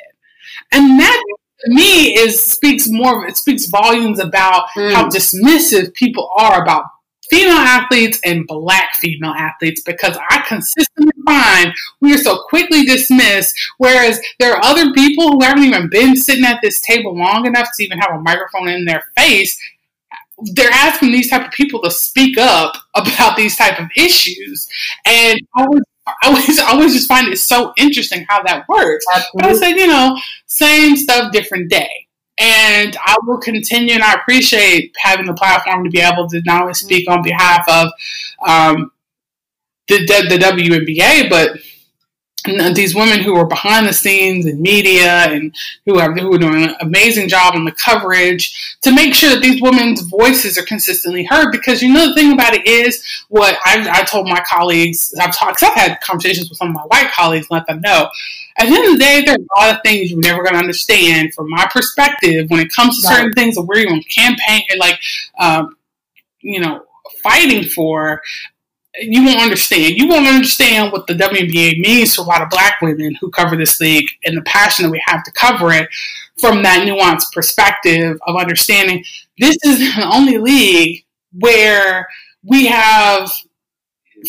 And that to me is speaks more it speaks volumes about mm. how dismissive people are about female athletes and black female athletes because I consistently find we are so quickly dismissed, whereas there are other people who haven't even been sitting at this table long enough to even have a microphone in their face. They're asking these type of people to speak up about these type of issues, and I was I always, I always just find it so interesting how that works. Absolutely. But I said, you know, same stuff, different day. And I will continue, and I appreciate having the platform to be able to not only speak on behalf of um, the, the WNBA, but these women who are behind the scenes in media and who are who are doing an amazing job on the coverage to make sure that these women's voices are consistently heard. Because you know the thing about it is what I've, I told my colleagues. I've talked. I've had conversations with some of my white colleagues, and let them know. At the end of the day, there are a lot of things you're never going to understand from my perspective when it comes to right. certain things that we're even campaign like, um, you know, fighting for you won't understand. You won't understand what the WNBA means to a lot of black women who cover this league and the passion that we have to cover it from that nuanced perspective of understanding this is the only league where we have,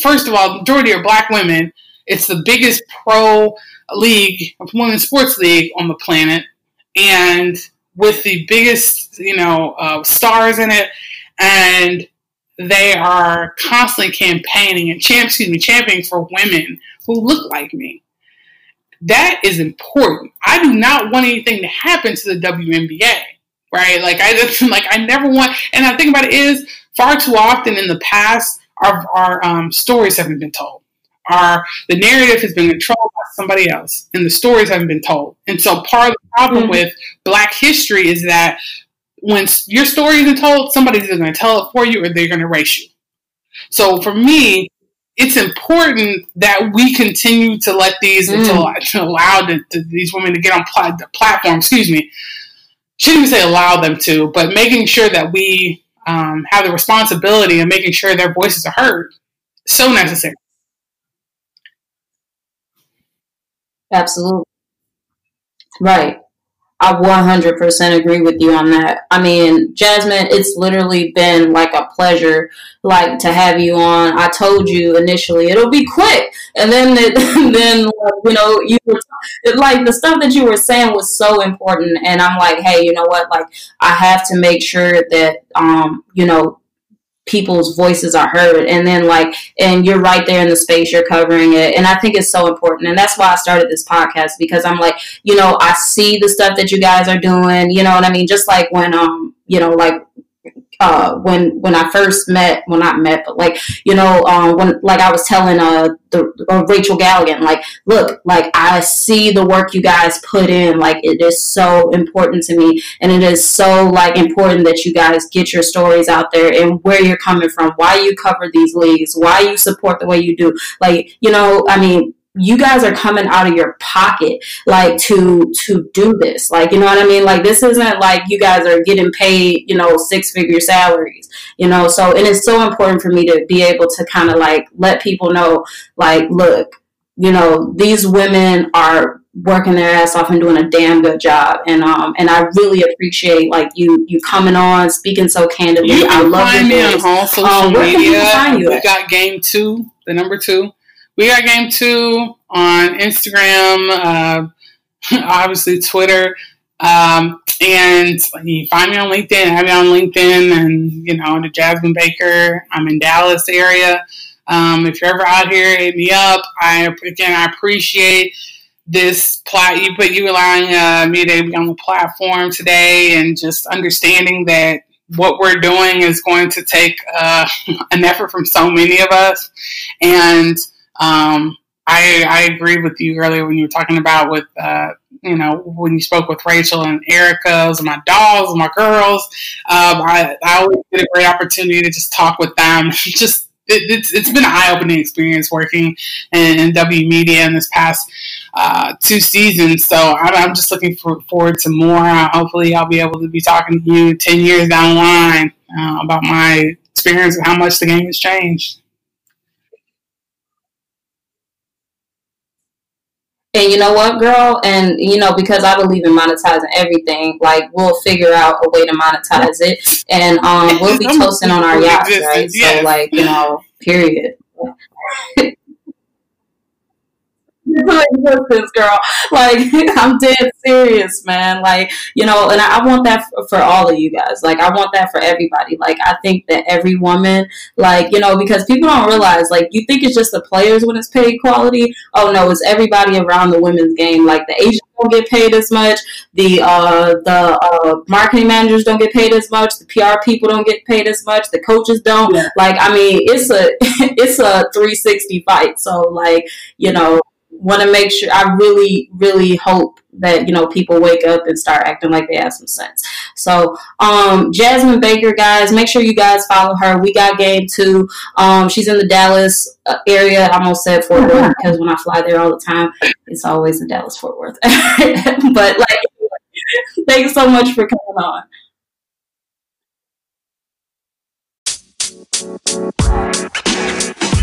first of all, majority are black women. It's the biggest pro league, women's sports league on the planet. and with the biggest, you know, uh, stars in it, and they are constantly campaigning and champ, excuse me, championing for women who look like me. That is important. I do not want anything to happen to the WNBA, right? Like I just like I never want. And I think about it is far too often in the past our our um, stories haven't been told. Our the narrative has been controlled by somebody else, and the stories haven't been told. And so part of the problem mm-hmm. with Black history is that when your story isn't told, somebody's either going to tell it for you or they're going to erase you. So for me, it's important that we continue to let these mm. to, allow the, to, these women to get on pl- the platform. Excuse me, shouldn't even say allow them to, but making sure that we um, have the responsibility of making sure their voices are heard. So necessary. Absolutely. Right. I 100% agree with you on that. I mean, Jasmine, it's literally been like a pleasure, like to have you on. I told you initially it'll be quick, and then, it, then you know, you were like the stuff that you were saying was so important, and I'm like, hey, you know what? Like, I have to make sure that, um, you know, people's voices are heard. And then like and you're right there in the space you're covering it. And i think it's so important. And that's why i started this podcast because i'm like you know i see the stuff that you guys are doing you know what i mean? Just like when um you know like uh, when when I first met, well not met, but like you know, um, when like I was telling uh, the uh, Rachel Galligan, like, look, like I see the work you guys put in, like it is so important to me, and it is so like important that you guys get your stories out there and where you're coming from, why you cover these leagues, why you support the way you do, like you know, I mean, you guys are coming out of your pocket like to to do this. Like you know what i mean? Like this isn't like you guys are getting paid you know six figure salaries you know? So and it's so important for me to be able to kind of like let people know like look you know these women are working their ass off and doing a damn good job. And um and I really appreciate like you you coming on speaking so candidly. You I love find me on all social um, media. we got game two the number two we got game two on Instagram, uh, obviously Twitter. Um, and you find me on LinkedIn, have me on LinkedIn, and you know, the Jasmine Baker. I'm in Dallas area. Um, if you're ever out here, hit me up. I again, I appreciate this plot you put you allowing uh, me to be on the platform today, and just understanding that what we're doing is going to take uh, an effort from so many of us, and um, I, I agree with you earlier when you were talking about with, uh, you know, when you spoke with Rachel and Erica, my dolls, my girls. Um, I, I always get a great opportunity to just talk with them. just it, it's, it's been an eye opening experience working in, in, W Media in this past uh, two seasons. So I'm, I'm just looking for, forward to more. Uh, hopefully, I'll be able to be talking to you 10 years down the line uh, about my experience and how much the game has changed. And you know what, girl? And you know, because I believe in monetizing everything, like we'll figure out a way to monetize it, and um, we'll be toasting on our yachts, right? So, like, you know, period. girl. Like, I'm dead serious, man. Like, you know, and I, I want that for, for, all of you guys. Like, I want that for everybody. Like, I think that every woman, like, you know, because people don't realize, like, you think it's just the players when it's paid quality. Oh no, it's everybody around the women's game. Like, the agents don't get paid as much. The uh, the uh, marketing managers don't get paid as much. The PR people don't get paid as much. The coaches don't. Yeah. Like, I mean, it's a it's a 360 fight. So, like, you know want to make sure I really, really hope that you know people wake up and start acting like they have some sense. So, um, Jasmine Baker, guys, make sure you guys follow her. We got game two. Um, she's in the Dallas uh, area. I'm almost said Fort Worth because when I fly there all the time, it's always in Dallas Fort Worth. but like, thanks so much for coming on. man. You